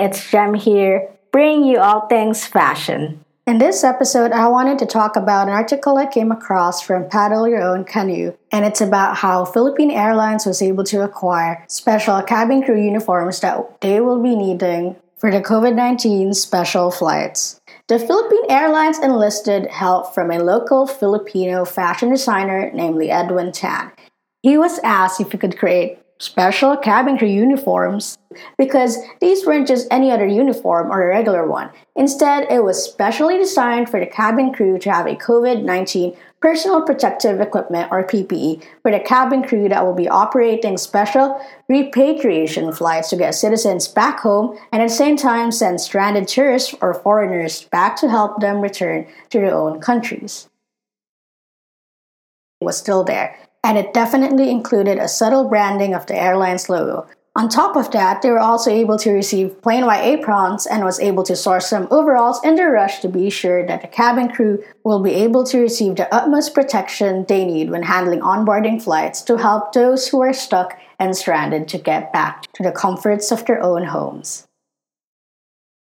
it's Jem here, bringing you all things fashion. In this episode, I wanted to talk about an article I came across from Paddle Your Own Kanoo, and it's about how Philippine Airlines was able to acquire special cabin crew uniforms that they will be needing for the COVID 19 special flights. The Philippine Airlines enlisted help from a local Filipino fashion designer, namely Edwin Tan. He was asked if he could create special cabin crew uniforms because these weren't just any other uniform or a regular one. Instead, it was specially designed for the cabin crew to have a COVID 19 personal protective equipment or PPE for the cabin crew that will be operating special repatriation flights to get citizens back home and at the same time send stranded tourists or foreigners back to help them return to their own countries. It was still there and it definitely included a subtle branding of the airline's logo. On top of that, they were also able to receive plain white aprons and was able to source some overalls in their rush to be sure that the cabin crew will be able to receive the utmost protection they need when handling onboarding flights to help those who are stuck and stranded to get back to the comforts of their own homes.